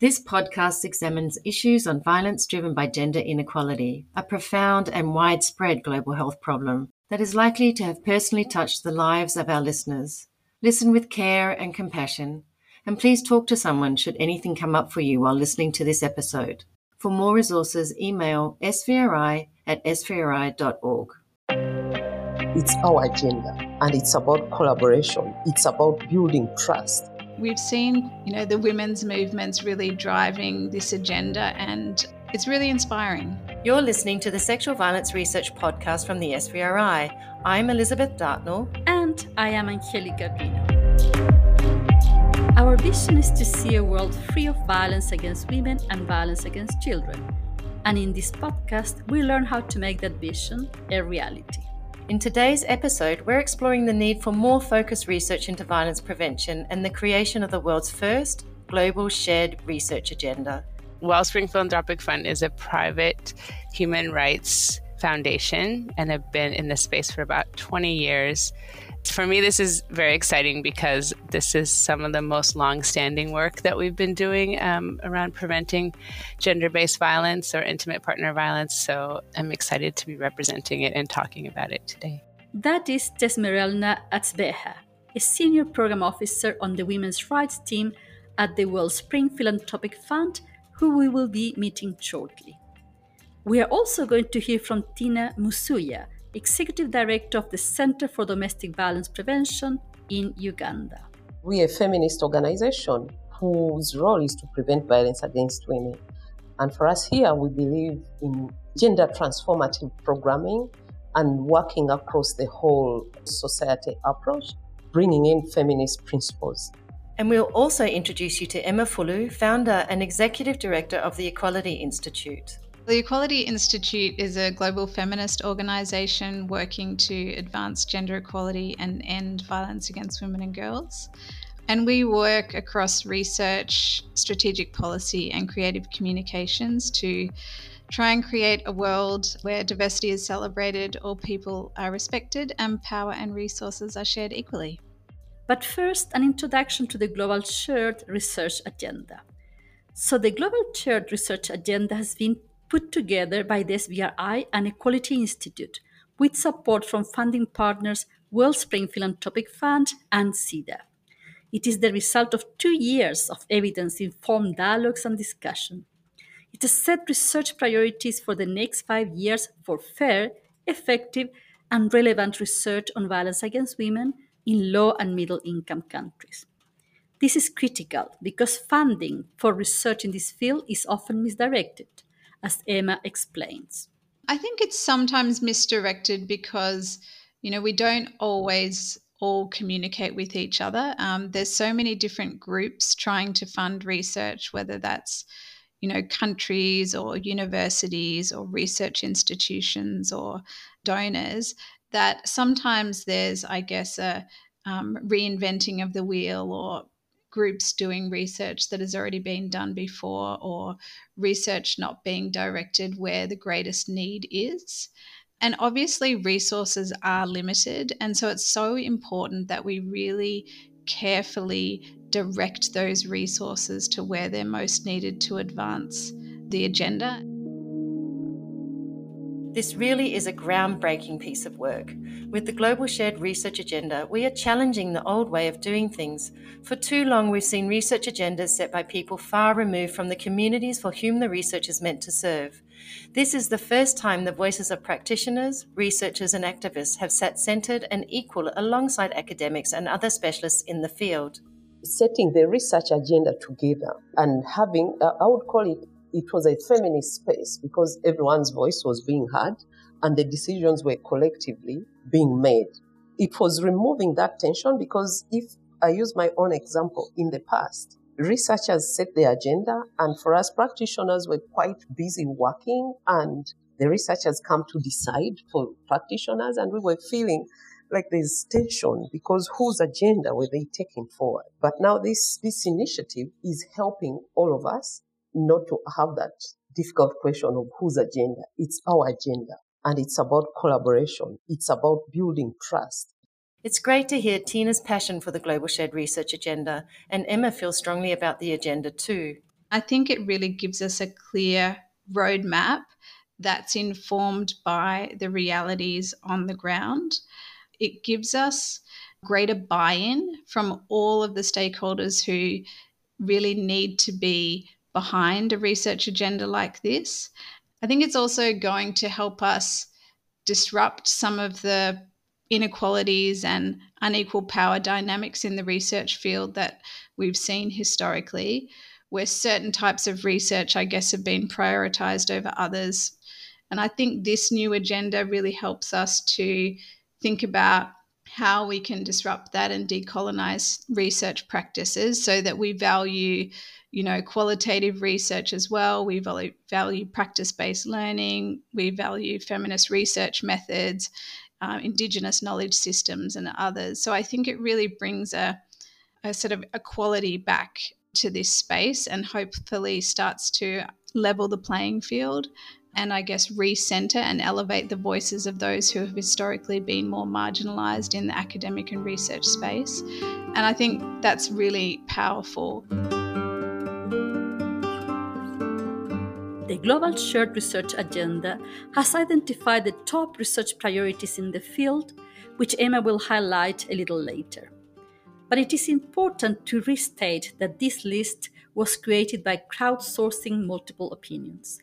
This podcast examines issues on violence driven by gender inequality, a profound and widespread global health problem that is likely to have personally touched the lives of our listeners. Listen with care and compassion, and please talk to someone should anything come up for you while listening to this episode. For more resources, email svri at svri.org. It's our agenda, and it's about collaboration, it's about building trust We've seen, you know, the women's movements really driving this agenda and it's really inspiring. You're listening to the Sexual Violence Research Podcast from the SVRI. I'm Elizabeth Dartnall. And I am Angelica Pino. Our vision is to see a world free of violence against women and violence against children. And in this podcast, we learn how to make that vision a reality. In today's episode, we're exploring the need for more focused research into violence prevention and the creation of the world's first global shared research agenda. Wellspring Philanthropic Fund is a private human rights foundation and have been in this space for about 20 years for me, this is very exciting because this is some of the most long-standing work that we've been doing um, around preventing gender-based violence or intimate partner violence. So I'm excited to be representing it and talking about it today. That is Tesmerelna Atsbeha, a senior program officer on the women's rights team at the Wellspring Philanthropic Fund, who we will be meeting shortly. We are also going to hear from Tina Musuya, Executive Director of the Center for Domestic Violence Prevention in Uganda. We are a feminist organization whose role is to prevent violence against women. And for us here, we believe in gender transformative programming and working across the whole society approach, bringing in feminist principles. And we'll also introduce you to Emma Fulu, founder and executive director of the Equality Institute. The Equality Institute is a global feminist organisation working to advance gender equality and end violence against women and girls. And we work across research, strategic policy, and creative communications to try and create a world where diversity is celebrated, all people are respected, and power and resources are shared equally. But first, an introduction to the Global Shared Research Agenda. So, the Global Shared Research Agenda has been put together by the SVRI and Equality Institute with support from funding partners Wellspring Philanthropic Fund and SIDA. It is the result of two years of evidence informed dialogues and discussion. It has set research priorities for the next five years for fair, effective, and relevant research on violence against women in low and middle income countries. This is critical because funding for research in this field is often misdirected as Emma explains. I think it's sometimes misdirected because, you know, we don't always all communicate with each other. Um, there's so many different groups trying to fund research, whether that's you know countries or universities or research institutions or donors that sometimes there's i guess a um, reinventing of the wheel or groups doing research that has already been done before or research not being directed where the greatest need is. And obviously, resources are limited. And so it's so important that we really carefully direct those resources to where they're most needed to advance the agenda. This really is a groundbreaking piece of work. With the Global Shared Research Agenda, we are challenging the old way of doing things. For too long, we've seen research agendas set by people far removed from the communities for whom the research is meant to serve. This is the first time the voices of practitioners, researchers, and activists have sat centered and equal alongside academics and other specialists in the field. Setting the research agenda together and having, uh, I would call it it was a feminist space because everyone's voice was being heard and the decisions were collectively being made. It was removing that tension because if I use my own example in the past, researchers set the agenda and for us practitioners were quite busy working and the researchers come to decide for practitioners and we were feeling like there's tension because whose agenda were they taking forward? But now this, this initiative is helping all of us not to have that difficult question of whose agenda. It's our agenda. And it's about collaboration. It's about building trust. It's great to hear Tina's passion for the Global Shared Research Agenda, and Emma feels strongly about the agenda too. I think it really gives us a clear roadmap that's informed by the realities on the ground. It gives us greater buy in from all of the stakeholders who really need to be behind a research agenda like this. I think it's also going to help us disrupt some of the inequalities and unequal power dynamics in the research field that we've seen historically, where certain types of research, I guess, have been prioritized over others. And I think this new agenda really helps us to think about how we can disrupt that and decolonize research practices so that we value you know qualitative research as well. We value, value practice-based learning. We value feminist research methods uh, indigenous knowledge systems and others. So i think it really brings a, a sort of equality back to this space and hopefully starts to level the playing field and I guess recenter and elevate the voices of those who have historically been more marginalized in the academic and research space. And I think that's really powerful. The Global Shared Research Agenda has identified the top research priorities in the field, which Emma will highlight a little later. But it is important to restate that this list was created by crowdsourcing multiple opinions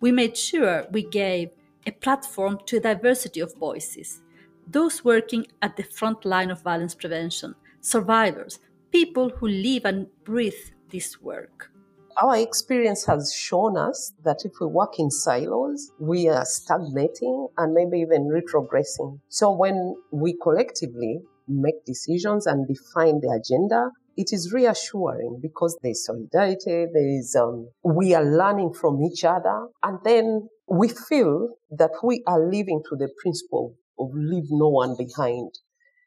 we made sure we gave a platform to a diversity of voices those working at the front line of violence prevention, survivors, people who live and breathe this work. Our experience has shown us that if we work in silos, we are stagnating and maybe even retrogressing. So when we collectively make decisions and define the agenda, it is reassuring because there's solidarity, there is, um, we are learning from each other, and then we feel that we are living to the principle of leave no one behind.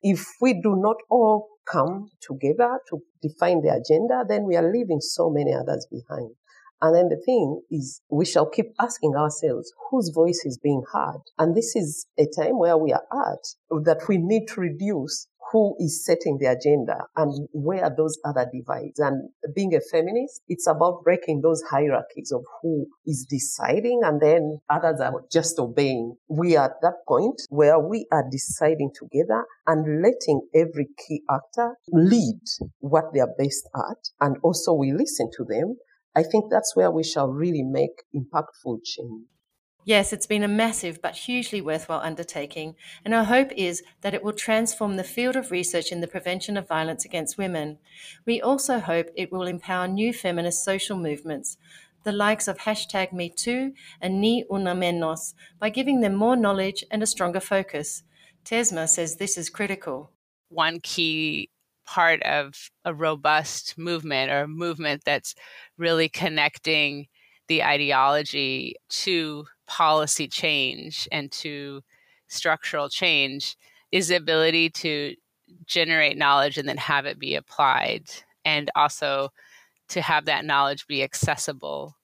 If we do not all come together to define the agenda, then we are leaving so many others behind. And then the thing is, we shall keep asking ourselves whose voice is being heard. And this is a time where we are at that we need to reduce who is setting the agenda and where are those other divides. And being a feminist, it's about breaking those hierarchies of who is deciding and then others are just obeying. We are at that point where we are deciding together and letting every key actor lead what they are best at. And also we listen to them. I think that's where we shall really make impactful change. Yes, it's been a massive but hugely worthwhile undertaking, and our hope is that it will transform the field of research in the prevention of violence against women. We also hope it will empower new feminist social movements, the likes of hashtag MeToo and Ni Una Menos, by giving them more knowledge and a stronger focus. Tesma says this is critical. One key part of a robust movement or a movement that's really connecting the ideology to policy change and to structural change is the ability to generate knowledge and then have it be applied and also to have that knowledge be accessible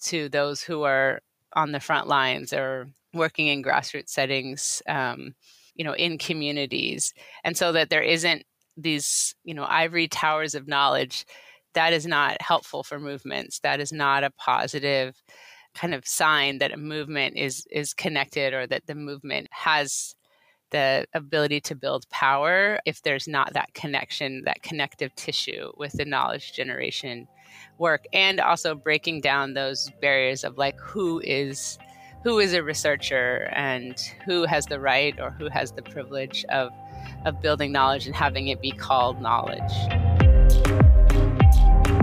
to those who are on the front lines or working in grassroots settings um, you know in communities. And so that there isn't these you know ivory towers of knowledge that is not helpful for movements. That is not a positive kind of sign that a movement is is connected or that the movement has the ability to build power if there's not that connection that connective tissue with the knowledge generation work and also breaking down those barriers of like who is who is a researcher and who has the right or who has the privilege of of building knowledge and having it be called knowledge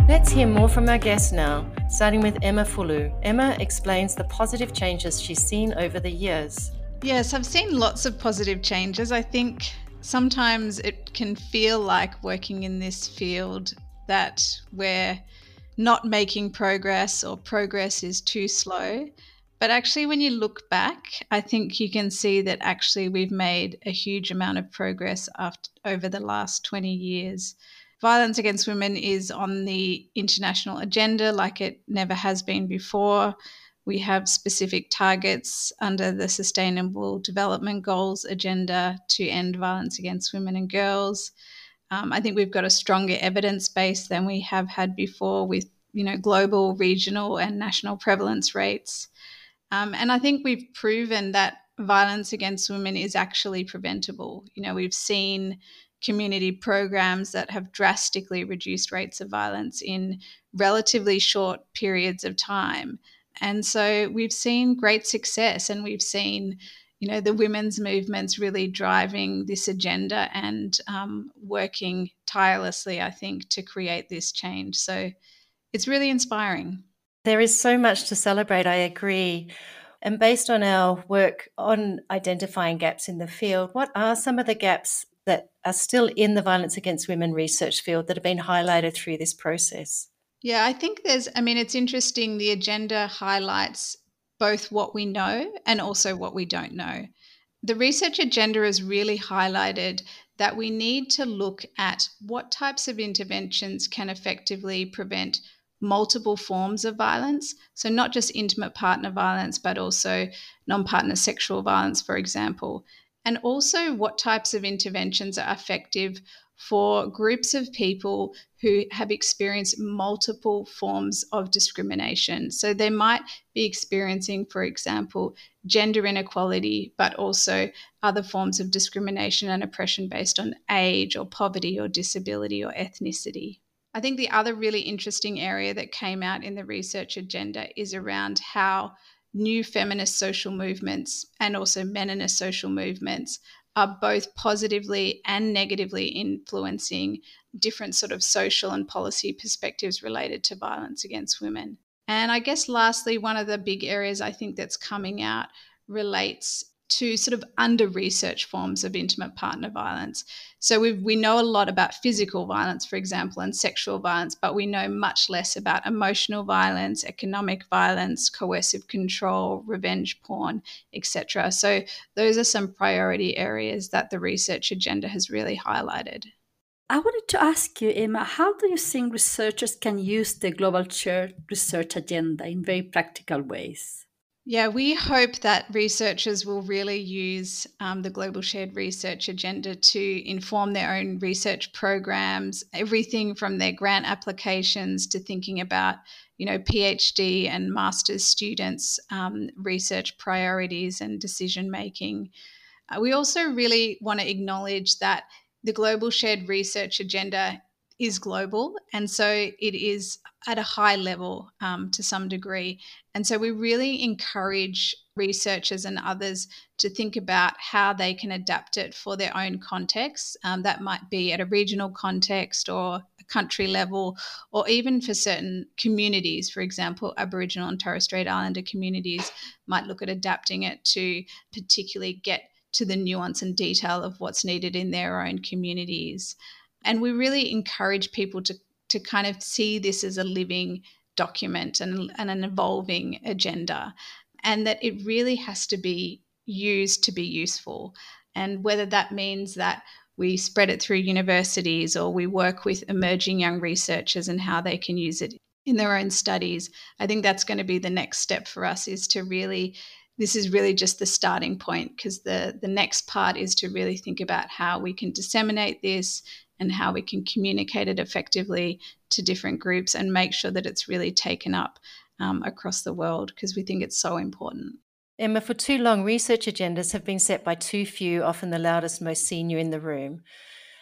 Let's hear more from our guests now, starting with Emma Fulu. Emma explains the positive changes she's seen over the years. Yes, I've seen lots of positive changes. I think sometimes it can feel like working in this field that we're not making progress or progress is too slow. But actually, when you look back, I think you can see that actually we've made a huge amount of progress after, over the last 20 years violence against women is on the international agenda like it never has been before. We have specific targets under the Sustainable Development Goals agenda to end violence against women and girls. Um, I think we've got a stronger evidence base than we have had before with you know, global, regional, and national prevalence rates. Um, and I think we've proven that violence against women is actually preventable. You know, we've seen community programs that have drastically reduced rates of violence in relatively short periods of time. And so we've seen great success and we've seen, you know, the women's movements really driving this agenda and um, working tirelessly, I think, to create this change. So it's really inspiring. There is so much to celebrate, I agree. And based on our work on identifying gaps in the field, what are some of the gaps are still in the violence against women research field that have been highlighted through this process? Yeah, I think there's, I mean, it's interesting. The agenda highlights both what we know and also what we don't know. The research agenda has really highlighted that we need to look at what types of interventions can effectively prevent multiple forms of violence. So, not just intimate partner violence, but also non partner sexual violence, for example. And also, what types of interventions are effective for groups of people who have experienced multiple forms of discrimination. So, they might be experiencing, for example, gender inequality, but also other forms of discrimination and oppression based on age or poverty or disability or ethnicity. I think the other really interesting area that came out in the research agenda is around how new feminist social movements and also meninist social movements are both positively and negatively influencing different sort of social and policy perspectives related to violence against women. And I guess lastly, one of the big areas I think that's coming out relates to sort of under research forms of intimate partner violence. So we we know a lot about physical violence, for example, and sexual violence, but we know much less about emotional violence, economic violence, coercive control, revenge porn, etc. So those are some priority areas that the research agenda has really highlighted. I wanted to ask you, Emma, how do you think researchers can use the Global Shared Research Agenda in very practical ways? Yeah, we hope that researchers will really use um, the Global Shared Research Agenda to inform their own research programs, everything from their grant applications to thinking about, you know, PhD and master's students' um, research priorities and decision making. Uh, we also really want to acknowledge that the Global Shared Research Agenda is global. And so it is at a high level um, to some degree. And so we really encourage researchers and others to think about how they can adapt it for their own context. Um, that might be at a regional context or a country level, or even for certain communities. For example, Aboriginal and Torres Strait Islander communities might look at adapting it to particularly get to the nuance and detail of what's needed in their own communities. And we really encourage people to, to kind of see this as a living document and, and an evolving agenda, and that it really has to be used to be useful. And whether that means that we spread it through universities or we work with emerging young researchers and how they can use it in their own studies, I think that's going to be the next step for us is to really this is really just the starting point because the the next part is to really think about how we can disseminate this and how we can communicate it effectively to different groups and make sure that it's really taken up um, across the world because we think it's so important. Emma, for too long, research agendas have been set by too few, often the loudest, most senior in the room.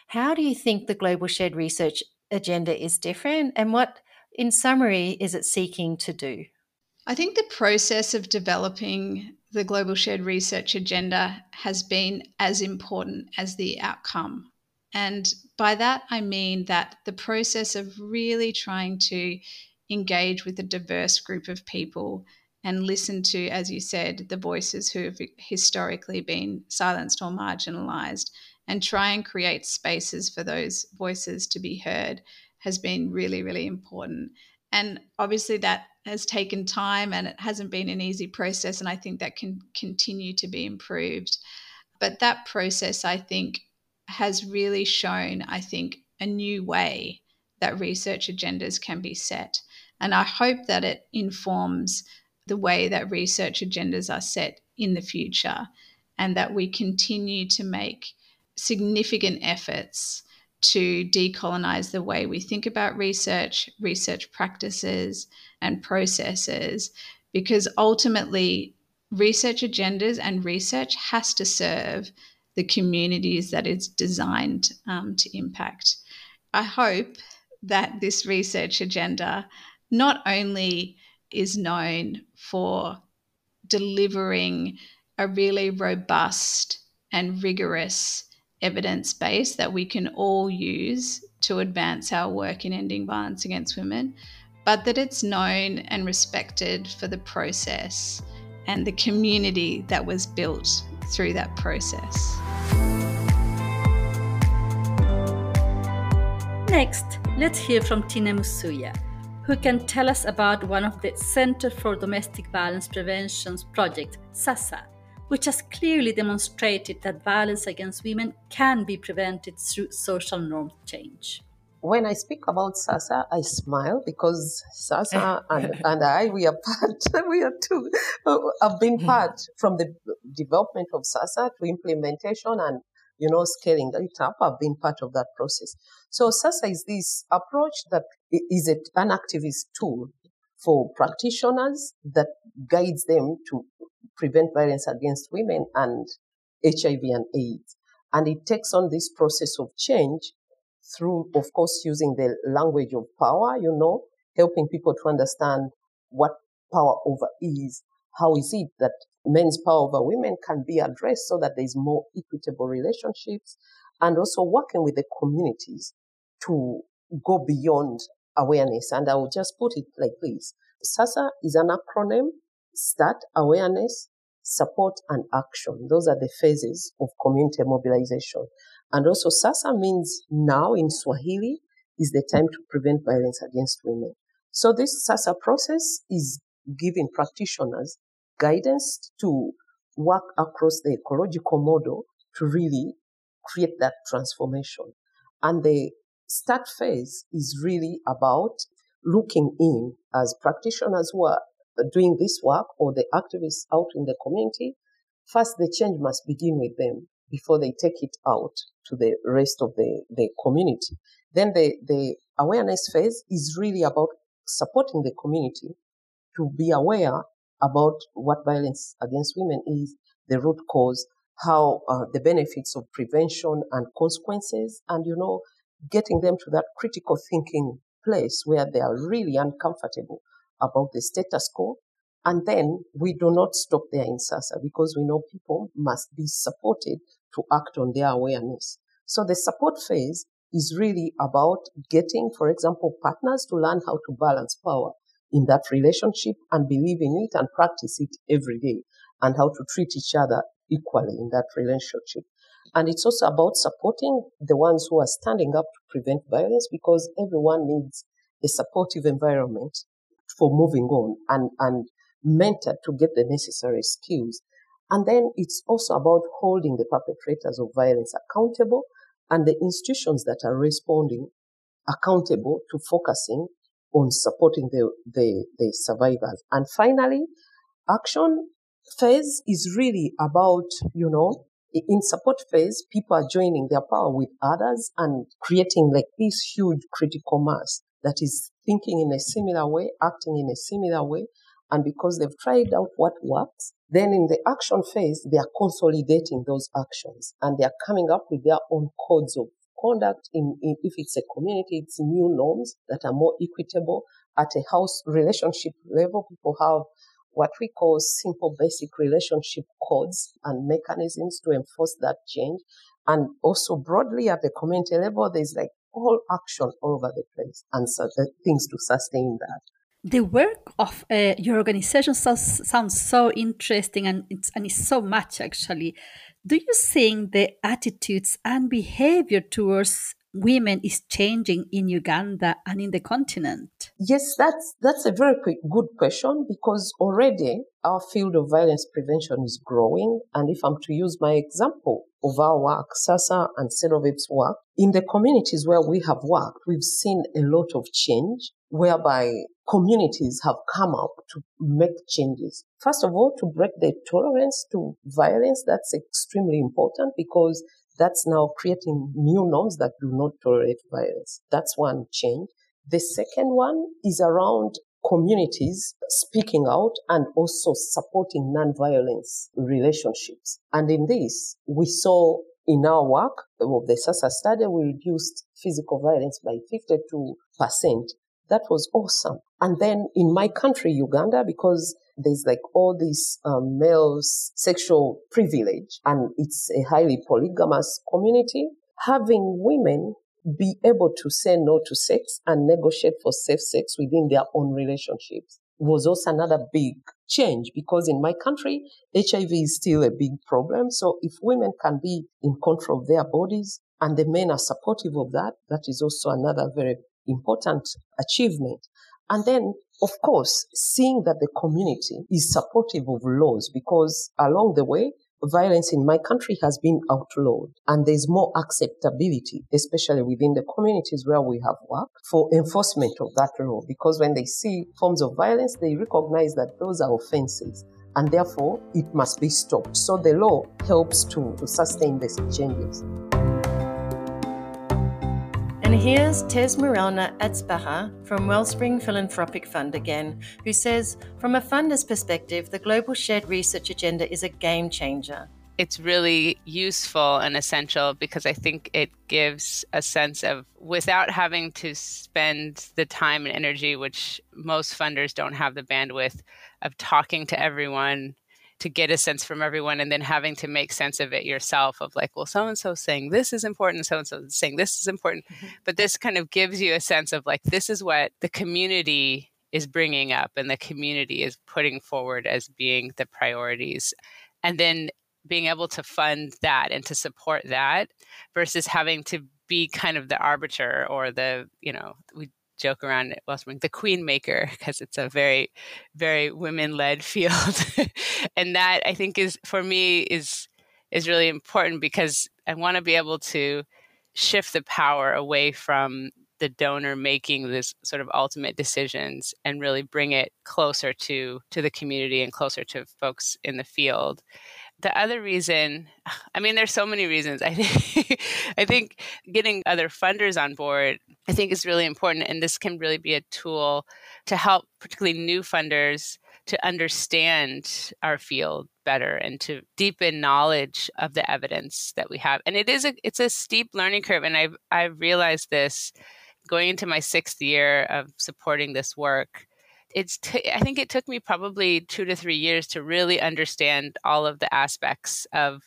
How do you think the Global Shared Research Agenda is different, and what, in summary, is it seeking to do? I think the process of developing the Global Shared Research Agenda has been as important as the outcome. And by that, I mean that the process of really trying to engage with a diverse group of people and listen to, as you said, the voices who have historically been silenced or marginalized and try and create spaces for those voices to be heard has been really, really important. And obviously, that has taken time and it hasn't been an easy process. And I think that can continue to be improved. But that process, I think, has really shown, I think, a new way that research agendas can be set. And I hope that it informs the way that research agendas are set in the future and that we continue to make significant efforts to decolonize the way we think about research, research practices, and processes, because ultimately, research agendas and research has to serve the communities that it's designed um, to impact. I hope that this research agenda not only is known for delivering a really robust and rigorous evidence base that we can all use to advance our work in ending violence against women, but that it's known and respected for the process and the community that was built through that process. Next, let's hear from Tina Musuya, who can tell us about one of the Center for Domestic Violence Prevention's project, SASA, which has clearly demonstrated that violence against women can be prevented through social norm change. When I speak about SASA, I smile because SASA and, and I, we are part, we are two, uh, have been hmm. part from the development of SASA to implementation and, you know, scaling it up. I've been part of that process. So SASA is this approach that is an activist tool for practitioners that guides them to prevent violence against women and HIV and AIDS. And it takes on this process of change through, of course, using the language of power, you know, helping people to understand what power over is. How is it that men's power over women can be addressed so that there's more equitable relationships and also working with the communities to go beyond awareness. And I will just put it like this. SASA is an acronym start, awareness, support, and action. Those are the phases of community mobilization. And also SASA means now in Swahili is the time to prevent violence against women. So this SASA process is giving practitioners guidance to work across the ecological model to really create that transformation. And the start phase is really about looking in as practitioners who are doing this work or the activists out in the community, first the change must begin with them before they take it out to the rest of the, the community. Then the, the awareness phase is really about supporting the community to be aware about what violence against women is, the root cause, how uh, the benefits of prevention and consequences, and you know, getting them to that critical thinking place where they are really uncomfortable about the status quo. And then we do not stop there in SASA because we know people must be supported to act on their awareness. So the support phase is really about getting, for example, partners to learn how to balance power in that relationship and believe in it and practice it every day and how to treat each other equally in that relationship. And it's also about supporting the ones who are standing up to prevent violence because everyone needs a supportive environment for moving on and, and mentored to get the necessary skills. And then it's also about holding the perpetrators of violence accountable and the institutions that are responding accountable to focusing on supporting the, the, the survivors. And finally, action phase is really about, you know, in support phase, people are joining their power with others and creating like this huge critical mass that is thinking in a similar way, acting in a similar way. And because they've tried out what works, then in the action phase, they are consolidating those actions and they are coming up with their own codes of conduct. In, in if it's a community, it's new norms that are more equitable. At a house relationship level, people have what we call simple basic relationship codes and mechanisms to enforce that change. And also broadly at the community level, there's like all action all over the place and so the things to sustain that. The work of uh, your organization sounds, sounds so interesting and it's, and it's so much actually. Do you think the attitudes and behavior towards women is changing in Uganda and in the continent? Yes, that's that's a very quick, good question because already our field of violence prevention is growing. And if I'm to use my example of our work, SASA and CEDOVIP's work, in the communities where we have worked, we've seen a lot of change whereby communities have come up to make changes. First of all, to break the tolerance to violence. That's extremely important because That's now creating new norms that do not tolerate violence. That's one change. The second one is around communities speaking out and also supporting nonviolence relationships. And in this, we saw in our work of the SASA study, we reduced physical violence by 52%. That was awesome. And then in my country, Uganda, because there's like all this um, male's sexual privilege and it's a highly polygamous community, having women be able to say no to sex and negotiate for safe sex within their own relationships was also another big change because in my country, HIV is still a big problem. So if women can be in control of their bodies and the men are supportive of that, that is also another very important achievement. And then, of course, seeing that the community is supportive of laws because along the way, violence in my country has been outlawed and there's more acceptability, especially within the communities where we have worked for enforcement of that law. Because when they see forms of violence, they recognize that those are offenses and therefore it must be stopped. So the law helps to, to sustain these changes. And here's Tesmerelna Atsbeha from Wellspring Philanthropic Fund again, who says, from a funder's perspective, the Global Shared Research Agenda is a game changer. It's really useful and essential because I think it gives a sense of, without having to spend the time and energy, which most funders don't have the bandwidth of talking to everyone to get a sense from everyone and then having to make sense of it yourself of like well so and so saying this is important so and so saying this is important mm-hmm. but this kind of gives you a sense of like this is what the community is bringing up and the community is putting forward as being the priorities and then being able to fund that and to support that versus having to be kind of the arbiter or the you know we joke around at Wellspring, the queen maker, because it's a very, very women led field. and that I think is for me is is really important because I want to be able to shift the power away from the donor making this sort of ultimate decisions and really bring it closer to to the community and closer to folks in the field the other reason i mean there's so many reasons. I think i think getting other funders on board i think is really important and this can really be a tool to help particularly new funders to understand our field better and to deepen knowledge of the evidence that we have. And it is a it's a steep learning curve and i've i've realized this going into my sixth year of supporting this work it's t- I think it took me probably two to three years to really understand all of the aspects of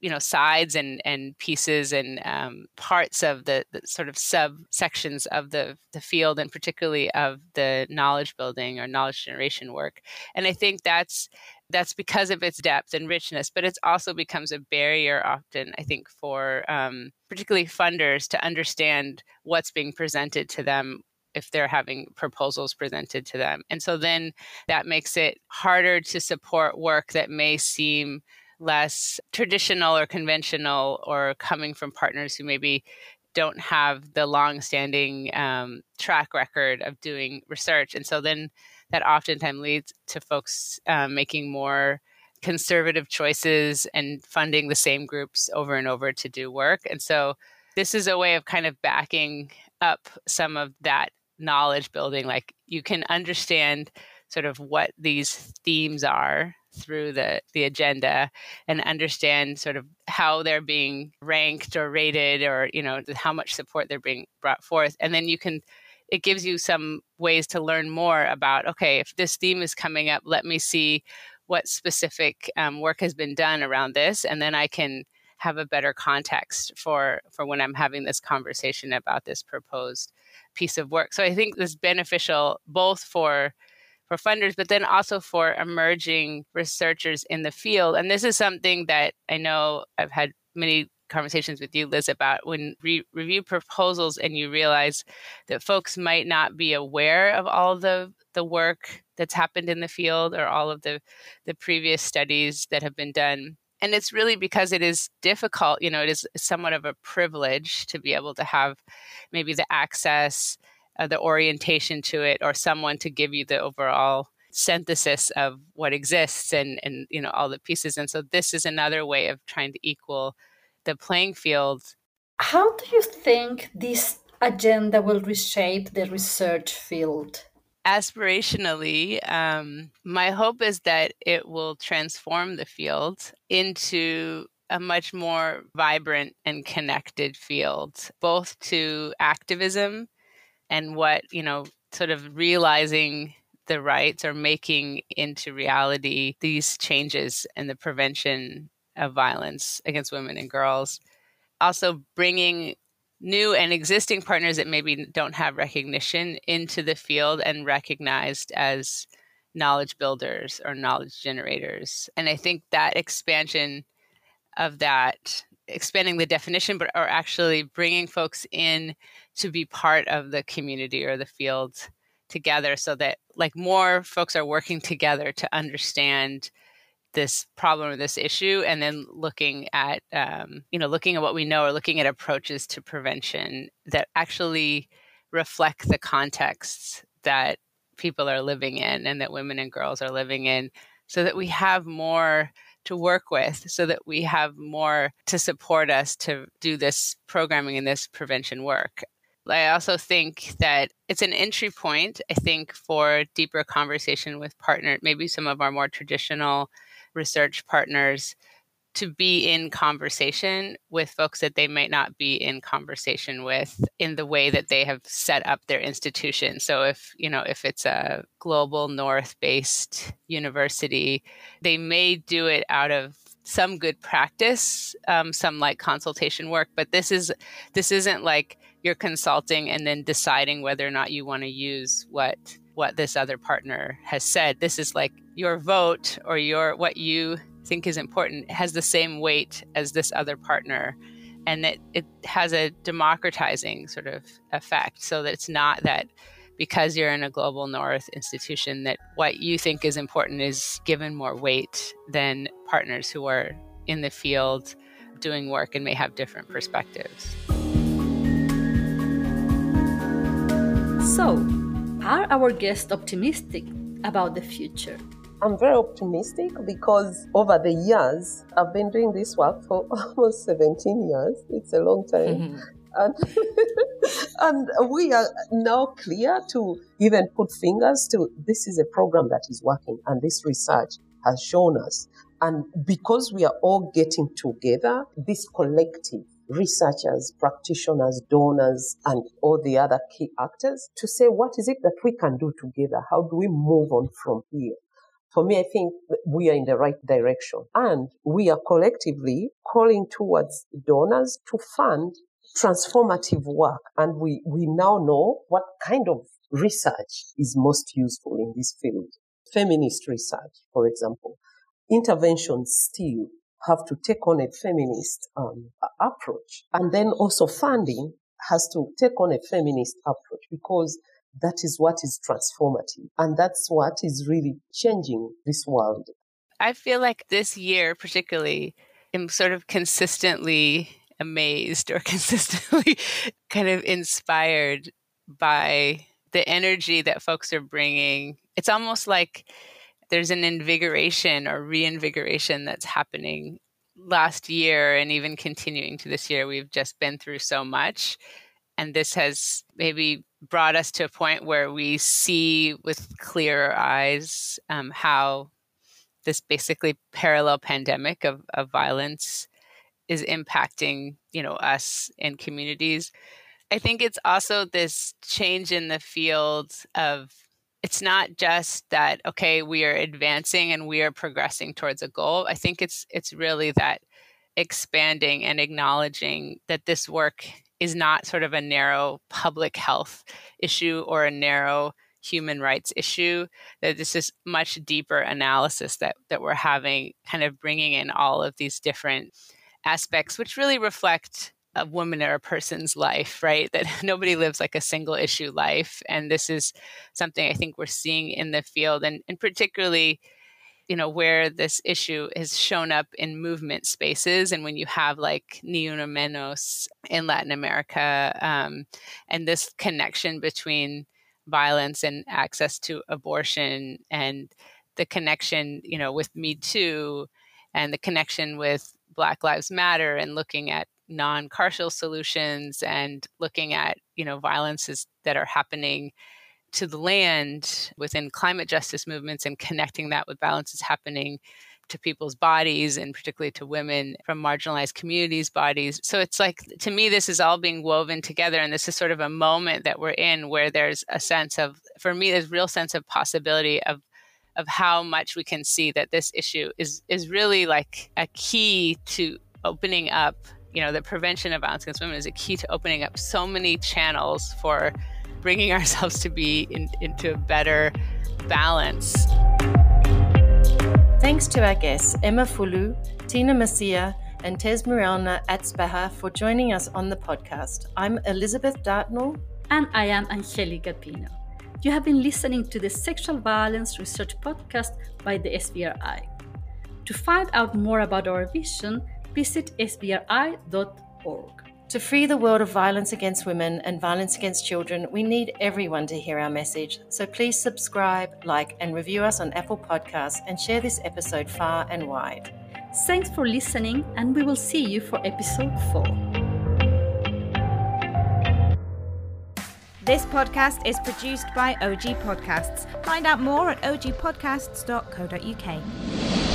you know sides and and pieces and um, parts of the, the, sort of subsections of the the field and particularly of the knowledge building or knowledge generation work. And i think that's that's because of its depth and richness but it also becomes a barrier often i think for um, particularly funders to understand what's being presented to them if they're having proposals presented to them. And so then that makes it harder to support work that may seem less traditional or conventional or coming from partners who maybe don't have the long-standing um, track record of doing research and so then that oftentimes leads to folks um, making more conservative choices and funding the same groups over and over to do work and so this is a way of kind of backing up some of that knowledge building like you can understand sort of what these themes are through the the agenda and understand sort of how they're being ranked or rated or you know how much support they're being brought forth. And then you can it gives you some ways to learn more about okay if this theme is coming up let me see what specific um, work has been done around this and then i can have a better context for for when i'm having this conversation about this proposed piece of work. So I think this is beneficial both for for funders, but then also for emerging researchers in the field. And this is something that I know I've had many conversations with you, Liz, about when re- review proposals and you realize that folks might not be aware of all the the work that's happened in the field or all of the the previous studies that have been done and it's really because it is difficult you know it is somewhat of a privilege to be able to have maybe the access uh, the orientation to it or someone to give you the overall synthesis of what exists and and you know all the pieces and so this is another way of trying to equal the playing field. How do you think this agenda will reshape the research field? Aspirationally, um, my hope is that it will transform the field into a much more vibrant and connected field, both to activism and what, you know, sort of realizing the rights or making into reality these changes in the prevention of violence against women and girls. Also, bringing new and existing partners that maybe don't have recognition into the field and recognized as knowledge builders or knowledge generators. And I think that expansion of that, expanding the definition, but are actually bringing folks in to be part of the community or the field together so that like more folks are working together to understand this problem or this issue and then looking at um, you know looking at what we know or looking at approaches to prevention that actually reflect the contexts that people are living in and that women and girls are living in so that we have more to work with so that we have more to support us to do this programming and this prevention work. I also think that it's an entry point, I think, for deeper conversation with partner, maybe some of our more traditional research partners to be in conversation with folks that they might not be in conversation with in the way that they have set up their institution. So if, you know, if it's a global north based university, they may do it out of some good practice, um, some like consultation work, but this is this isn't like you're consulting and then deciding whether or not you want to use what what this other partner has said. This is like your vote or your what you think is important has the same weight as this other partner and that it has a democratizing sort of effect so that it's not that because you're in a global north institution that what you think is important is given more weight than partners who are in the field doing work and may have different perspectives. So, are our guests optimistic about the future? I'm very optimistic because over the years, I've been doing this work for almost 17 years. It's a long time. Mm-hmm. And, and we are now clear to even put fingers to this is a program that is working and this research has shown us. And because we are all getting together, this collective researchers, practitioners, donors, and all the other key actors to say, what is it that we can do together? How do we move on from here? For me, I think we are in the right direction and we are collectively calling towards donors to fund transformative work. And we, we now know what kind of research is most useful in this field. Feminist research, for example. Intervention still have to take on a feminist um, approach. And then also funding has to take on a feminist approach because that is what is transformative. And that's what is really changing this world. I feel like this year, particularly, I'm sort of consistently amazed or consistently kind of inspired by the energy that folks are bringing. It's almost like there's an invigoration or reinvigoration that's happening last year and even continuing to this year. We've just been through so much. And this has maybe brought us to a point where we see with clearer eyes um, how this basically parallel pandemic of, of violence is impacting you know us and communities i think it's also this change in the field of it's not just that okay we are advancing and we are progressing towards a goal. I think it's it's really that expanding and acknowledging that this work is not sort of a narrow public health issue or a narrow human rights issue that this is much deeper analysis that that we're having kind of bringing in all of these different aspects which really reflect a woman or a person's life, right? That nobody lives like a single issue life. And this is something I think we're seeing in the field and, and particularly, you know, where this issue has shown up in movement spaces. And when you have like Ni Una Menos in Latin America, um, and this connection between violence and access to abortion and the connection, you know, with Me Too and the connection with Black Lives Matter and looking at non-carceral solutions and looking at you know violences that are happening to the land within climate justice movements and connecting that with violences happening to people's bodies and particularly to women from marginalized communities bodies. So it's like to me this is all being woven together and this is sort of a moment that we're in where there's a sense of for me there's real sense of possibility of of how much we can see that this issue is is really like a key to opening up you know the prevention of violence against women is a key to opening up so many channels for bringing ourselves to be in, into a better balance thanks to our guests emma fulu tina musuya and Tesmerelna Atsbeha for joining us on the podcast. I'm Elizabeth Dartnall. And I am Angelica Pino. You have been listening to the Sexual Violence Research Podcast by the SVRI. To find out more about our vision, visit svri.org. To free the world of violence against women and violence against children, we need everyone to hear our message. So please subscribe, like, and review us on Apple Podcasts and share this episode far and wide. Thanks for listening, and we will see you for episode 4. This podcast is produced by OG Podcasts. Find out more at ogpodcasts.co.uk.